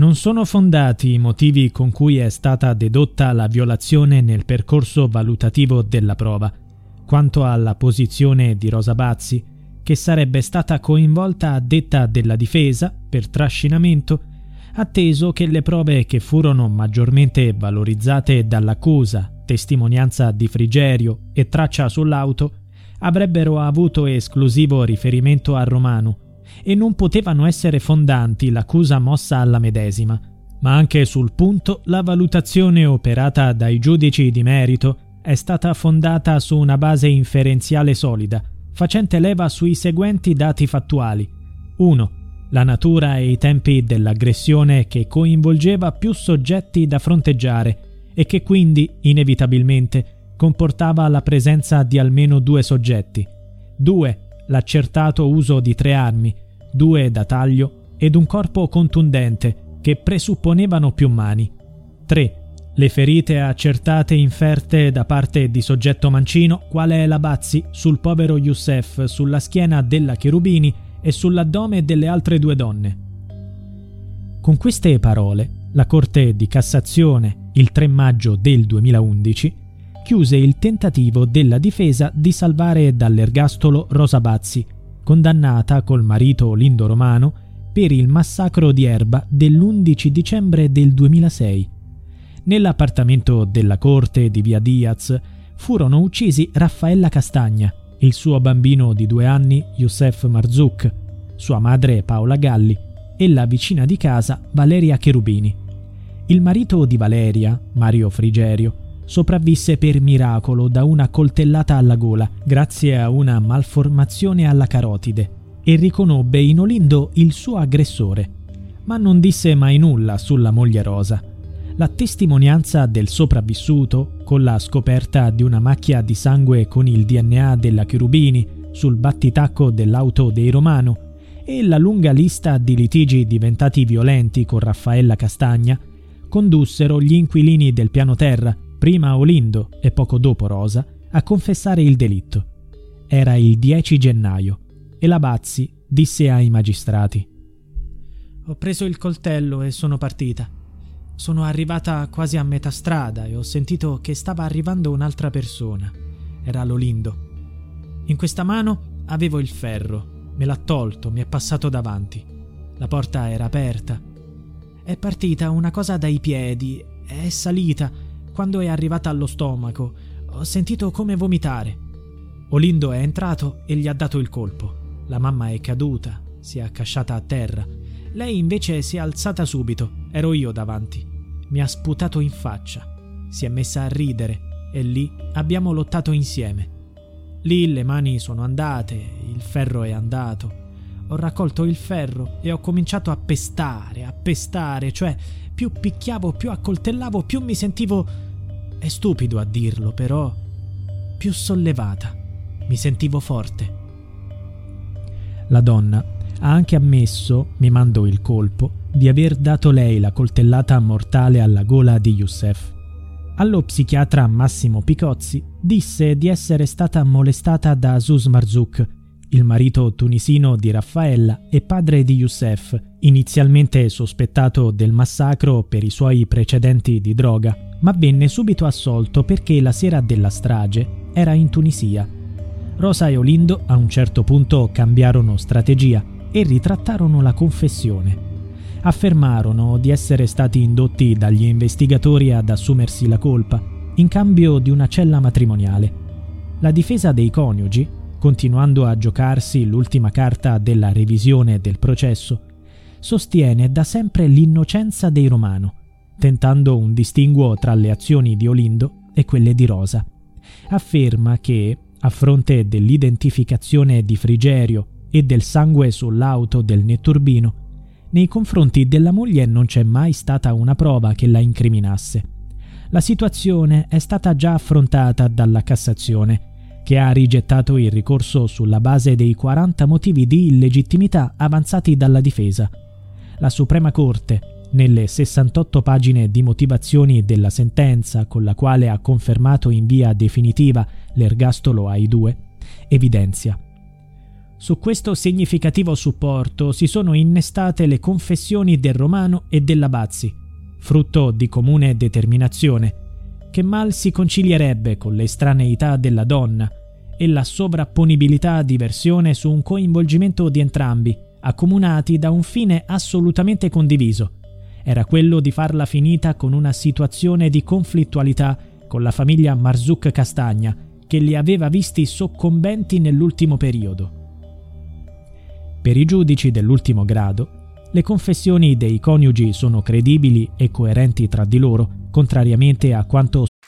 Non sono fondati i motivi con cui è stata dedotta la violazione nel percorso valutativo della prova, quanto alla posizione di Rosa Bazzi, che sarebbe stata coinvolta a detta della difesa per trascinamento, atteso che le prove che furono maggiormente valorizzate dall'accusa, testimonianza di Frigerio e traccia sull'auto, avrebbero avuto esclusivo riferimento a Romano e non potevano essere fondanti l'accusa mossa alla medesima, ma anche sul punto la valutazione operata dai giudici di merito è stata fondata su una base inferenziale solida, facente leva sui seguenti dati fattuali. 1. La natura e i tempi dell'aggressione che coinvolgeva più soggetti da fronteggiare e che quindi, inevitabilmente, comportava la presenza di almeno due soggetti. 2 l'accertato uso di tre armi, due da taglio ed un corpo contundente che presupponevano più mani. 3. Le ferite accertate inferte da parte di soggetto mancino, quale è la Bazzi, sul povero Youssef, sulla schiena della Cherubini e sull'addome delle altre due donne. Con queste parole, la Corte di Cassazione, il 3 maggio del 2011, chiuse il tentativo della difesa di salvare dall'ergastolo Rosa Bazzi, condannata col marito Lindo Romano per il massacro di Erba dell'11 dicembre del 2006. Nell'appartamento della corte di Via Diaz furono uccisi Raffaella Castagna, il suo bambino di due anni Youssef Marzouk, sua madre Paola Galli e la vicina di casa Valeria Cherubini. Il marito di Valeria, Mario Frigerio, sopravvisse per miracolo da una coltellata alla gola grazie a una malformazione alla carotide e riconobbe in Olindo il suo aggressore, ma non disse mai nulla sulla moglie Rosa. La testimonianza del sopravvissuto, con la scoperta di una macchia di sangue con il DNA della Cherubini sul battitacco dell'auto dei Romano e la lunga lista di litigi diventati violenti con Raffaella Castagna, condussero gli inquilini del piano terra prima Olindo e poco dopo Rosa, a confessare il delitto. Era il 10 gennaio e la Bazzi disse ai magistrati Ho preso il coltello e sono partita. Sono arrivata quasi a metà strada e ho sentito che stava arrivando un'altra persona. Era l'Olindo. In questa mano avevo il ferro. Me l'ha tolto, mi è passato davanti. La porta era aperta. È partita una cosa dai piedi, è salita quando è arrivata allo stomaco, ho sentito come vomitare. Olindo è entrato e gli ha dato il colpo. La mamma è caduta, si è accasciata a terra. Lei invece si è alzata subito, ero io davanti. Mi ha sputato in faccia. Si è messa a ridere e lì abbiamo lottato insieme. Lì le mani sono andate, il ferro è andato. Ho raccolto il ferro e ho cominciato a pestare, a pestare, cioè più picchiavo, più accoltellavo, più mi sentivo... È stupido a dirlo, però... più sollevata. Mi sentivo forte. La donna ha anche ammesso, mi mandò il colpo, di aver dato lei la coltellata mortale alla gola di Youssef. Allo psichiatra Massimo Picozzi disse di essere stata molestata da Azus Marzouk, il marito tunisino di Raffaella e padre di Youssef, inizialmente sospettato del massacro per i suoi precedenti di droga, ma venne subito assolto perché la sera della strage era in Tunisia. Rosa e Olindo a un certo punto cambiarono strategia e ritrattarono la confessione. affermarono di essere stati indotti dagli investigatori ad assumersi la colpa in cambio di una cella matrimoniale. La difesa dei coniugi, continuando a giocarsi l'ultima carta della revisione del processo, sostiene da sempre l'innocenza dei Romano, tentando un distinguo tra le azioni di Olindo e quelle di Rosa. Afferma che, a fronte dell'identificazione di Frigerio e del sangue sull'auto del netturbino, nei confronti della moglie non c'è mai stata una prova che la incriminasse. La situazione è stata già affrontata dalla Cassazione, che ha rigettato il ricorso sulla base dei 40 motivi di illegittimità avanzati dalla difesa. La Suprema Corte, nelle 68 pagine di motivazioni della sentenza con la quale ha confermato in via definitiva l'ergastolo ai due, evidenzia su questo significativo supporto si sono innestate le confessioni del Romano e della Bazzi, frutto di comune determinazione, che mal si concilierebbe con l'estraneità della donna e la sovrapponibilità di versione su un coinvolgimento di entrambi, accomunati da un fine assolutamente condiviso. Era quello di farla finita con una situazione di conflittualità con la famiglia Marzuc Castagna, che li aveva visti soccombenti nell'ultimo periodo. Per i giudici dell'ultimo grado, le confessioni dei coniugi sono credibili e coerenti tra di loro, contrariamente a quanto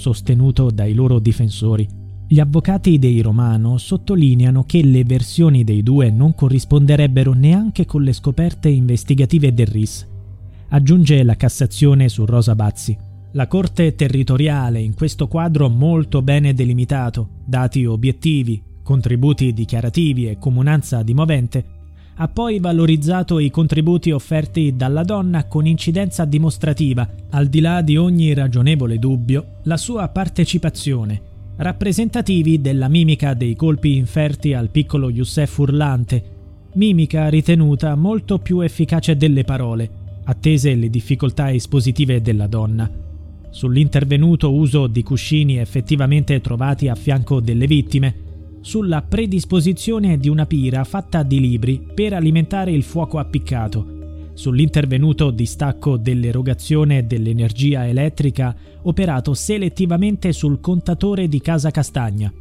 Sostenuto dai loro difensori. Gli avvocati dei Romano sottolineano che le versioni dei due non corrisponderebbero neanche con le scoperte investigative del RIS. Aggiunge la Cassazione su Rosa Bazzi. La Corte territoriale, in questo quadro molto bene delimitato, dati obiettivi, contributi dichiarativi e comunanza di movente, ha poi valorizzato i contributi offerti dalla donna con incidenza dimostrativa, al di là di ogni ragionevole dubbio, la sua partecipazione, rappresentativi della mimica dei colpi inferti al piccolo Youssef urlante, mimica ritenuta molto più efficace delle parole, attese le difficoltà espositive della donna. Sull'intervenuto uso di cuscini effettivamente trovati a fianco delle vittime, sulla predisposizione di una pira fatta di libri per alimentare il fuoco appiccato, sull'intervenuto distacco dell'erogazione dell'energia elettrica operato selettivamente sul contatore di Casa Castagna.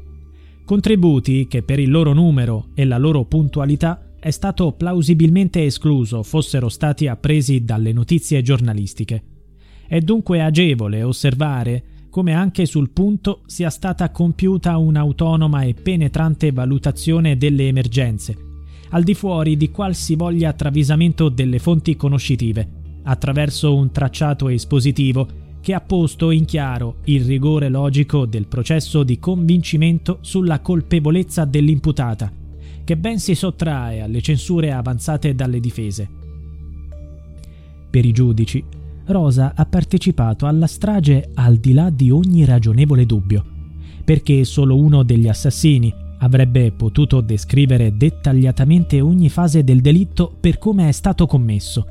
Contributi che per il loro numero e la loro puntualità è stato plausibilmente escluso fossero stati appresi dalle notizie giornalistiche. È dunque agevole osservare come anche sul punto sia stata compiuta un'autonoma e penetrante valutazione delle emergenze, al di fuori di qualsivoglia travisamento delle fonti conoscitive, attraverso un tracciato espositivo che ha posto in chiaro il rigore logico del processo di convincimento sulla colpevolezza dell'imputata, che ben si sottrae alle censure avanzate dalle difese. Per i giudici, Rosa ha partecipato alla strage al di là di ogni ragionevole dubbio, perché solo uno degli assassini avrebbe potuto descrivere dettagliatamente ogni fase del delitto per come è stato commesso,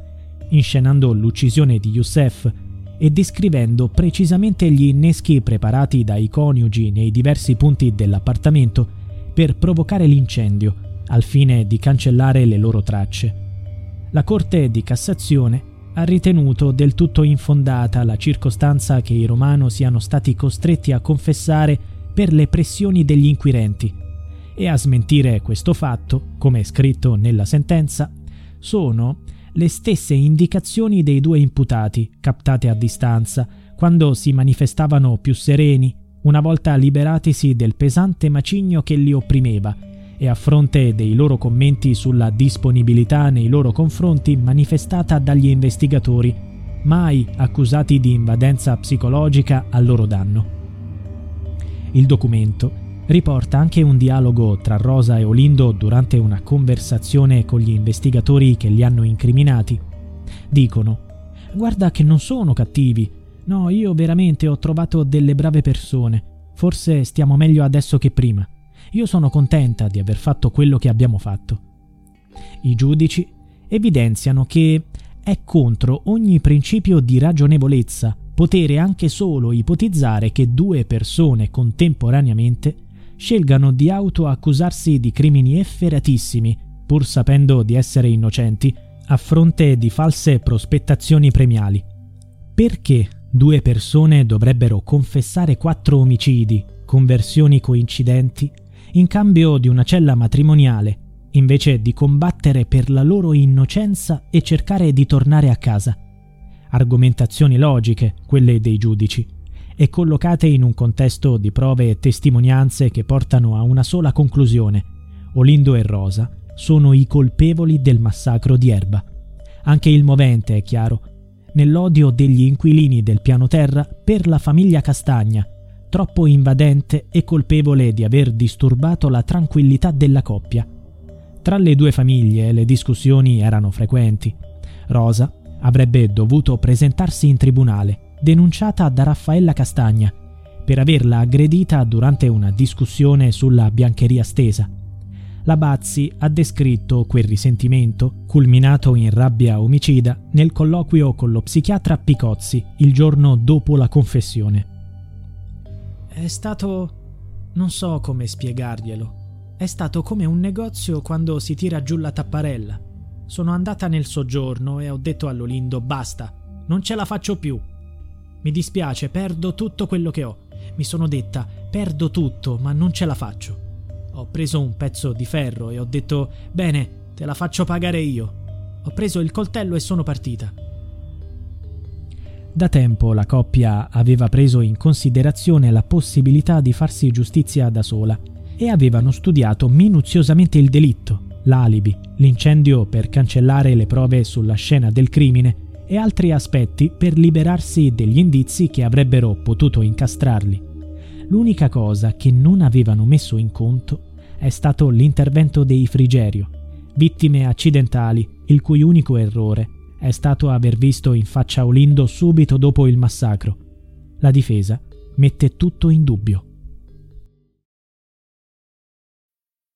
inscenando l'uccisione di Youssef e descrivendo precisamente gli inneschi preparati dai coniugi nei diversi punti dell'appartamento per provocare l'incendio, al fine di cancellare le loro tracce. La Corte di Cassazione ha ritenuto del tutto infondata la circostanza che i Romano siano stati costretti a confessare per le pressioni degli inquirenti e a smentire questo fatto, come è scritto nella sentenza, sono le stesse indicazioni dei due imputati captate a distanza quando si manifestavano più sereni una volta liberatisi del pesante macigno che li opprimeva e a fronte dei loro commenti sulla disponibilità nei loro confronti manifestata dagli investigatori, mai accusati di invadenza psicologica a loro danno. Il documento riporta anche un dialogo tra Rosa e Olindo durante una conversazione con gli investigatori che li hanno incriminati. Dicono: Guarda che non sono cattivi. No, io veramente ho trovato delle brave persone. Forse stiamo meglio adesso che prima. Io sono contenta di aver fatto quello che abbiamo fatto. I giudici evidenziano che è contro ogni principio di ragionevolezza potere anche solo ipotizzare che due persone contemporaneamente scelgano di autoaccusarsi di crimini efferatissimi, pur sapendo di essere innocenti, a fronte di false prospettazioni premiali. Perché due persone dovrebbero confessare quattro omicidi, con versioni coincidenti, in cambio di una cella matrimoniale, invece di combattere per la loro innocenza e cercare di tornare a casa. Argomentazioni logiche, quelle dei giudici, e collocate in un contesto di prove e testimonianze che portano a una sola conclusione. Olindo e Rosa sono i colpevoli del massacro di Erba. Anche il movente, è chiaro, nell'odio degli inquilini del piano terra per la famiglia Castagna, troppo invadente e colpevole di aver disturbato la tranquillità della coppia. Tra le due famiglie le discussioni erano frequenti. Rosa avrebbe dovuto presentarsi in tribunale, denunciata da Raffaella Castagna, per averla aggredita durante una discussione sulla biancheria stesa. La Bazzi ha descritto quel risentimento, culminato in rabbia omicida, nel colloquio con lo psichiatra Picozzi il giorno dopo la confessione. È stato... non so come spiegarglielo. È stato come un negozio quando si tira giù la tapparella. Sono andata nel soggiorno e ho detto all'Olindo basta, non ce la faccio più. Mi dispiace, perdo tutto quello che ho. Mi sono detta perdo tutto, ma non ce la faccio. Ho preso un pezzo di ferro e ho detto bene, te la faccio pagare io. Ho preso il coltello e sono partita. Da tempo la coppia aveva preso in considerazione la possibilità di farsi giustizia da sola e avevano studiato minuziosamente il delitto, l'alibi, l'incendio per cancellare le prove sulla scena del crimine e altri aspetti per liberarsi degli indizi che avrebbero potuto incastrarli. L'unica cosa che non avevano messo in conto è stato l'intervento dei Frigerio, vittime accidentali il cui unico errore è stato aver visto in faccia Olindo subito dopo il massacro. La difesa mette tutto in dubbio.